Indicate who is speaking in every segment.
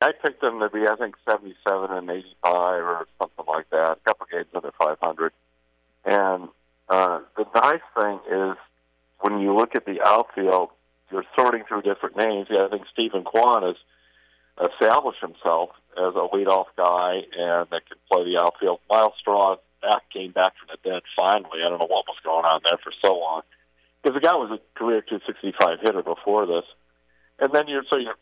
Speaker 1: I picked them to be, I think, 77 and 85 or something like that. A couple games under 500. And uh, the nice thing is when you look at the outfield, you're sorting through different names. Yeah, I think Steven Kwan has established himself as a leadoff guy and that can play the outfield. Myles Straw back came back from the dead finally. I don't know what was going on there for so long because the guy was a career 265 hitter before this. And then you're so you're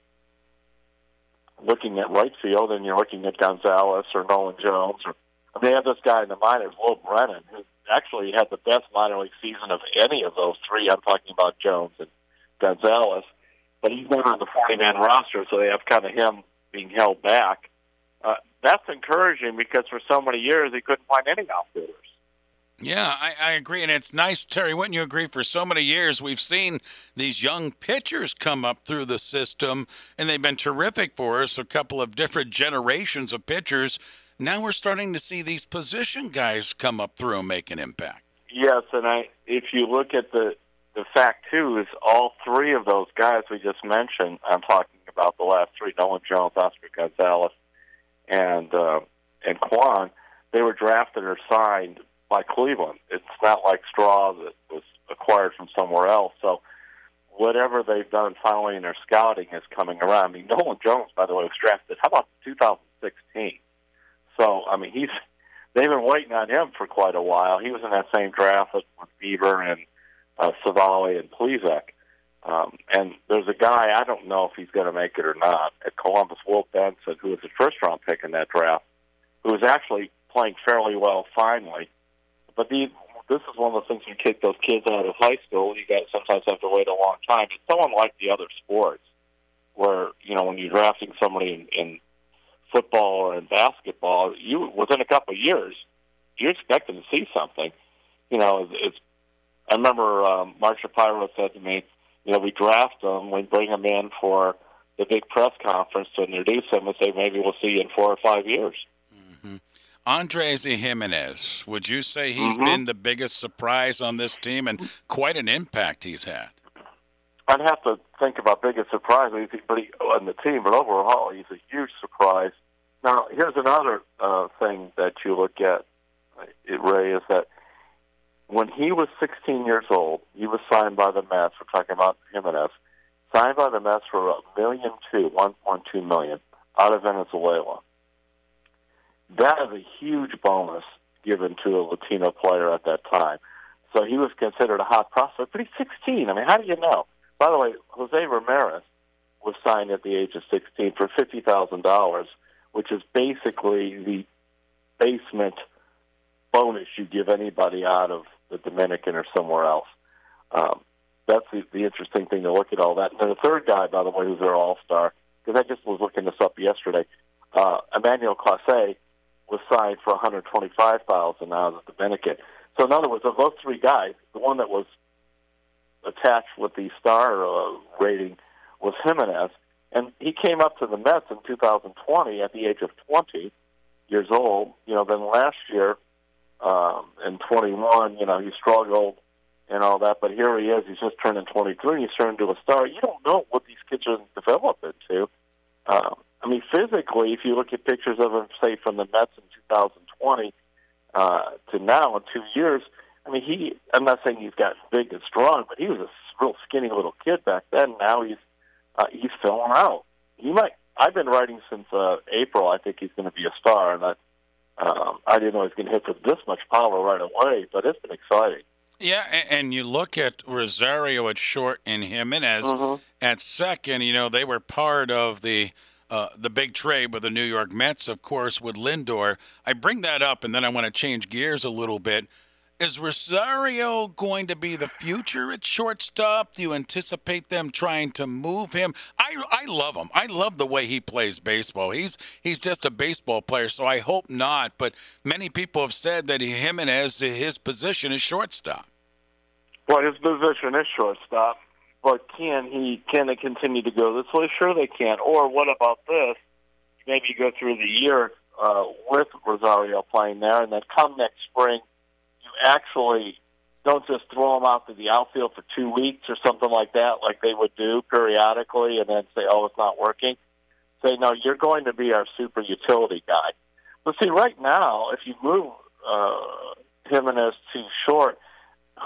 Speaker 1: looking at right field and you're looking at Gonzalez or Nolan Jones or I mean, they have this guy in the minors, Will Brennan, who actually had the best minor league season of any of those three. I'm talking about Jones and Gonzalez, but he's not on the 40 man roster, so they have kind of him being held back. Uh, that's encouraging because for so many years he couldn't find any outfielders.
Speaker 2: Yeah, I, I, agree. And it's nice, Terry, wouldn't you agree? For so many years, we've seen these young pitchers come up through the system, and they've been terrific for us. A couple of different generations of pitchers. Now we're starting to see these position guys come up through and make an impact.
Speaker 1: Yes, and I, if you look at the the fact too is all three of those guys we just mentioned. I'm talking about the last three: Nolan Jones, Oscar Gonzalez, and uh, and Kwan. They were drafted or signed by Cleveland. It's not like Straw that was acquired from somewhere else. So whatever they've done finally in their scouting is coming around. I mean, Nolan Jones, by the way, was drafted. How about 2016? So I mean, he's they've been waiting on him for quite a while. He was in that same draft with Bieber and uh, Civale and Plesac. Um, and there's a guy I don't know if he's going to make it or not at Columbus, Will Benson, who was the first round pick in that draft, who is actually playing fairly well finally. But the, this is one of the things you kick those kids out of high school. You got sometimes have to wait a long time. It's so unlike the other sports, where you know when you're drafting somebody in, in football or in basketball, you within a couple of years, you're expecting to see something. You know, it's. I remember um, Mark Shapiro said to me, you know, we draft them, we bring them in for the big press conference to introduce them and say maybe we'll see you in four or five years.
Speaker 2: Mm-hmm. Andres Gimenez, would you say he's mm-hmm. been the biggest surprise on this team and quite an impact he's had?
Speaker 1: I'd have to think about biggest surprise but he, on the team, but overall, he's a huge surprise. Now, here's another uh, thing that you look at, Ray, is that when he was 16 years old, he was signed by the Mets. We're talking about Gimenez, signed by the Mets for a million two, 1.2 million, out of Venezuela. That is a huge bonus given to a Latino player at that time. So he was considered a hot prospect, but he's 16. I mean, how do you know? By the way, Jose Ramirez was signed at the age of 16 for $50,000, which is basically the basement bonus you give anybody out of the Dominican or somewhere else. Um, that's the, the interesting thing to look at all that. And the third guy, by the way, who's their all star, because I just was looking this up yesterday, uh, Emmanuel Clase was signed for 125000 out of the Dominican. So, in other words, of those three guys, the one that was attached with the star uh, rating was Gimenez, and he came up to the Mets in 2020 at the age of 20 years old. You know, then last year um, in 21, you know, he struggled and all that, but here he is. He's just turning 23. He's turned into a star. You don't know what these kids are develop into. Um, I mean, physically, if you look at pictures of him, say from the Mets in 2020 uh, to now in two years, I mean, he. I'm not saying he's gotten big and strong, but he was a real skinny little kid back then. Now he's uh, he's filling out. He might. I've been writing since uh, April. I think he's going to be a star, and I, um, I didn't know he was going to hit with this much power right away. But it's been exciting.
Speaker 2: Yeah, and you look at Rosario at short and Gimenez mm-hmm. at second. You know they were part of the uh, the big trade with the New York Mets, of course, with Lindor. I bring that up, and then I want to change gears a little bit. Is Rosario going to be the future at shortstop? Do you anticipate them trying to move him? I, I love him. I love the way he plays baseball. He's he's just a baseball player, so I hope not. But many people have said that Gimenez his position is shortstop.
Speaker 1: Well, his position is shortstop, but can he can they continue to go this way? Sure, they can. Or what about this? Maybe you go through the year uh, with Rosario playing there, and then come next spring you actually don't just throw them out to the outfield for two weeks or something like that, like they would do periodically, and then say, "Oh, it's not working." say, no, you're going to be our super utility guy. But see, right now, if you move uh, Gimenez to short,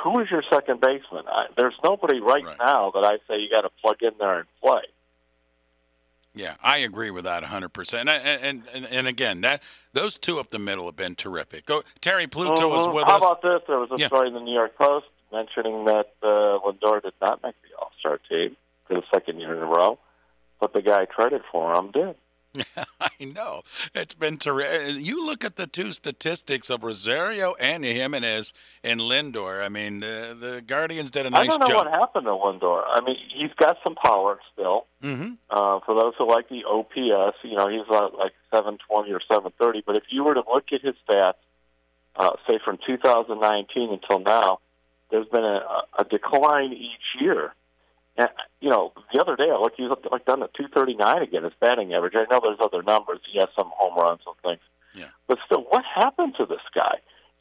Speaker 1: who is your second baseman? I, there's nobody right, right, now that I say you got to plug in there and play.
Speaker 2: Yeah, I agree with that 100%. And, and, and, and again, that those two up the middle have been terrific. Go, Terry Pluto mm-hmm. was with
Speaker 1: How
Speaker 2: us.
Speaker 1: How about this? There was a yeah. story in the New York Post mentioning that uh, Lindor did not make the All Star team for the second year in a row, but the guy traded for him did.
Speaker 2: I know. It's been terrific. You look at the two statistics of Rosario and Gimenez and Lindor. I mean, the, the Guardians did a nice
Speaker 1: job. I don't know
Speaker 2: job.
Speaker 1: what happened to Lindor. I mean, he's got some power still.
Speaker 2: Mm-hmm.
Speaker 1: Uh, for those who like the OPS, you know, he's uh, like 720 or 730. But if you were to look at his stats, uh, say from 2019 until now, there's been a, a decline each year. And you know, the other day I looked, he's like done at 239 again. His batting average. I know there's other numbers. He has some home runs and things.
Speaker 2: Yeah.
Speaker 1: But still, what happened to this guy?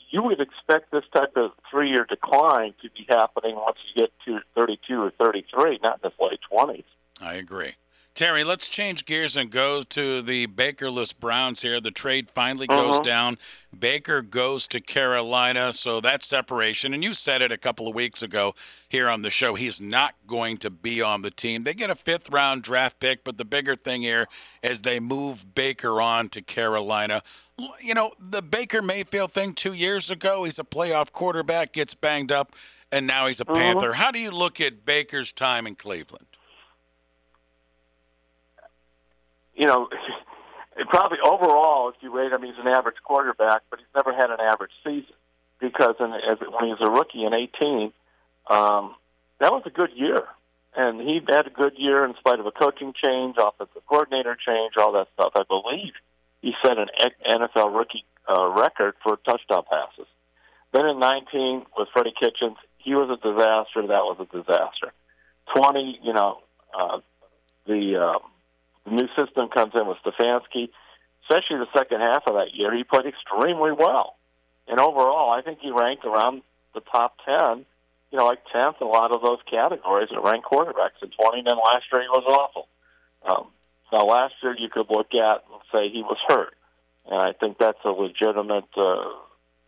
Speaker 1: You would expect this type of three-year decline to be happening once you get to 32 or 33, not in his late 20s.
Speaker 2: I agree. Terry, let's change gears and go to the Bakerless Browns here. The trade finally goes uh-huh. down. Baker goes to Carolina, so that separation. And you said it a couple of weeks ago here on the show. He's not going to be on the team. They get a fifth round draft pick, but the bigger thing here is they move Baker on to Carolina. You know, the Baker Mayfield thing two years ago, he's a playoff quarterback, gets banged up, and now he's a uh-huh. Panther. How do you look at Baker's time in Cleveland?
Speaker 1: You know, probably overall, if you rate him, he's an average quarterback, but he's never had an average season because in, as, when he was a rookie in 18, um, that was a good year. And he had a good year in spite of a coaching change, offensive coordinator change, all that stuff. I believe he set an NFL rookie uh, record for touchdown passes. Then in 19 with Freddie Kitchens, he was a disaster. That was a disaster. 20, you know, uh, the um, the new system comes in with Stefanski. Especially the second half of that year, he played extremely well. And overall, I think he ranked around the top 10, you know, like 10th in a lot of those categories that ranked quarterbacks in 20. And then last year, he was awful. Um, now, last year, you could look at and say he was hurt. And I think that's a legitimate uh,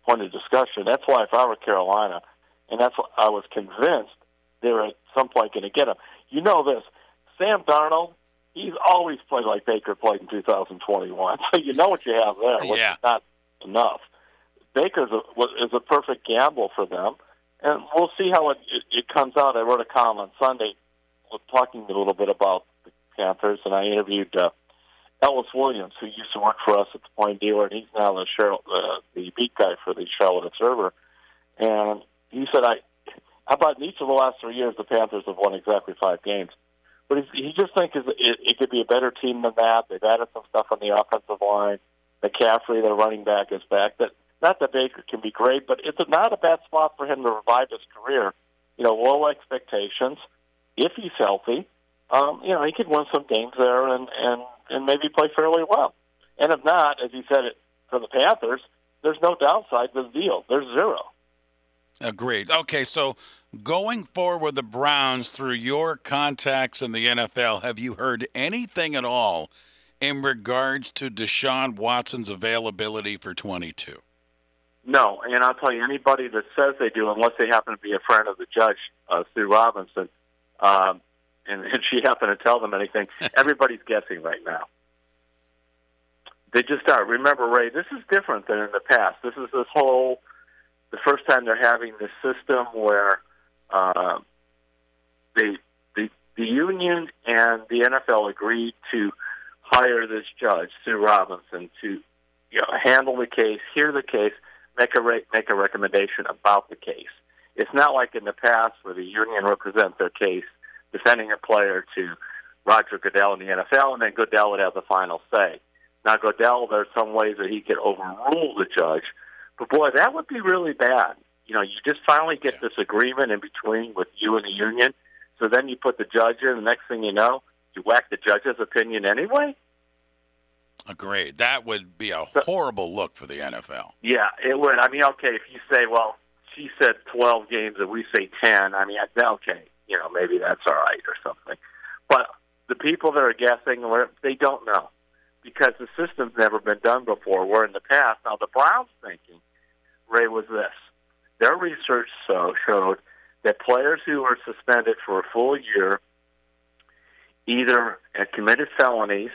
Speaker 1: point of discussion. That's why, if I were Carolina, and that's what I was convinced they were at some point going to get him. You know this Sam Darnold he's always played like Baker played in 2021. So you know what you have there, which
Speaker 2: yeah.
Speaker 1: is not enough. Baker's a, is a perfect gamble for them, and we'll see how it, it, it comes out. I wrote a column on Sunday talking a little bit about the Panthers, and I interviewed uh, Ellis Williams, who used to work for us at the Plain Dealer, and he's now the Charlotte, uh, the beat guy for the Charlotte Observer. And he said, "I, how about in each of the last three years, the Panthers have won exactly five games." But he just thinks it, it could be a better team than that. They've added some stuff on the offensive line. McCaffrey, their running back, is back. That not that Baker can be great, but it's not a bad spot for him to revive his career. You know, low expectations. If he's healthy, um, you know, he could win some games there and and and maybe play fairly well. And if not, as he said it for the Panthers, there's no downside to the deal. There's zero.
Speaker 2: Agreed. Okay, so going forward, the Browns, through your contacts in the NFL, have you heard anything at all in regards to Deshaun Watson's availability for 22?
Speaker 1: No, and I'll tell you, anybody that says they do, unless they happen to be a friend of the judge, uh, Sue Robinson, um, and, and she happened to tell them anything, everybody's guessing right now. They just are. Remember, Ray, this is different than in the past. This is this whole the first time they're having this system where uh, the the union and the NFL agreed to hire this judge Sue Robinson to you know handle the case, hear the case, make a re- make a recommendation about the case. It's not like in the past where the union represents their case, defending a player to Roger Goodell in the NFL, and then Goodell would have the final say. Now Goodell, there's some ways that he could overrule the judge, but boy, that would be really bad. You know, you just finally get yeah. this agreement in between with you and the union. So then you put the judge in. The next thing you know, you whack the judge's opinion anyway.
Speaker 2: Agreed. That would be a horrible look for the NFL.
Speaker 1: Yeah, it would. I mean, okay, if you say, well, she said 12 games and we say 10, I mean, okay, you know, maybe that's all right or something. But the people that are guessing, they don't know because the system's never been done before. Where in the past, now the Browns' thinking, Ray, was this: their research so showed that players who were suspended for a full year either had committed felonies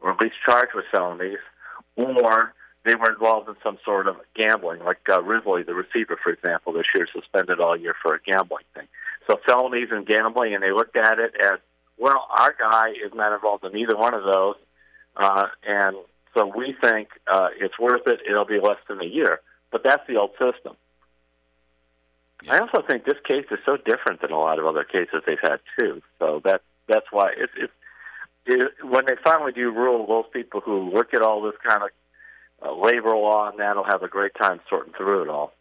Speaker 1: or at least charged with felonies, or they were involved in some sort of gambling, like uh, Ridley, the receiver, for example, this year suspended all year for a gambling thing. So felonies and gambling, and they looked at it as, well, our guy is not involved in either one of those, uh, and so we think uh, it's worth it. It'll be less than a year, but that's the old system. I also think this case is so different than a lot of other cases they've had too. So that that's why it's it, it, when they finally do rule, those people who look at all this kind of uh, labor law and that'll have a great time sorting through it all.